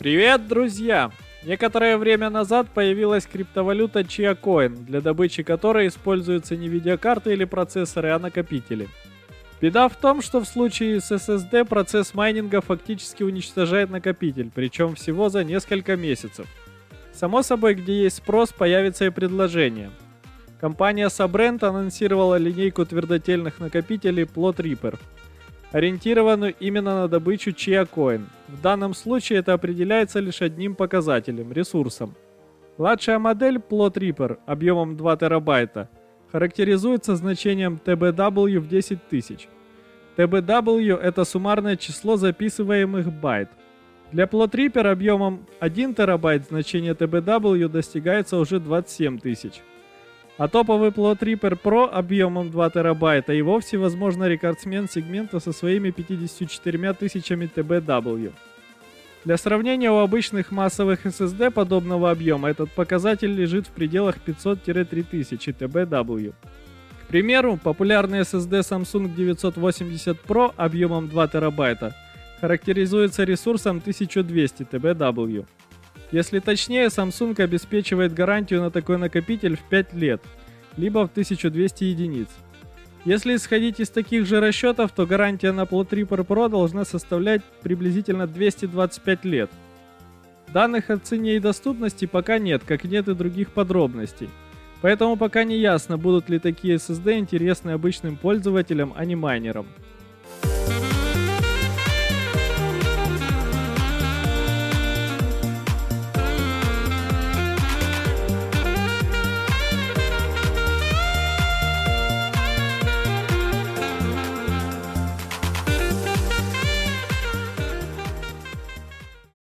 Привет, друзья! Некоторое время назад появилась криптовалюта Chiacoin, для добычи которой используются не видеокарты или процессоры, а накопители. Беда в том, что в случае с SSD процесс майнинга фактически уничтожает накопитель, причем всего за несколько месяцев. Само собой, где есть спрос, появится и предложение. Компания Sabrent анонсировала линейку твердотельных накопителей Plot Reaper – ориентированную именно на добычу Chia В данном случае это определяется лишь одним показателем – ресурсом. Младшая модель Plot Reaper объемом 2 терабайта характеризуется значением TBW в 10 тысяч. TBW – это суммарное число записываемых байт. Для Plot Reaper объемом 1 терабайт значение TBW достигается уже 27 тысяч. А топовый Plot Reaper Pro объемом 2 терабайта и вовсе, возможно, рекордсмен сегмента со своими 54 тысячами TBW. Для сравнения, у обычных массовых SSD подобного объема этот показатель лежит в пределах 500-3000 TBW. К примеру, популярный SSD Samsung 980 Pro объемом 2 терабайта характеризуется ресурсом 1200 TBW. Если точнее, Samsung обеспечивает гарантию на такой накопитель в 5 лет, либо в 1200 единиц. Если исходить из таких же расчетов, то гарантия на Reaper Pro должна составлять приблизительно 225 лет. Данных о цене и доступности пока нет, как нет и других подробностей. Поэтому пока не ясно, будут ли такие SSD интересны обычным пользователям, а не майнерам.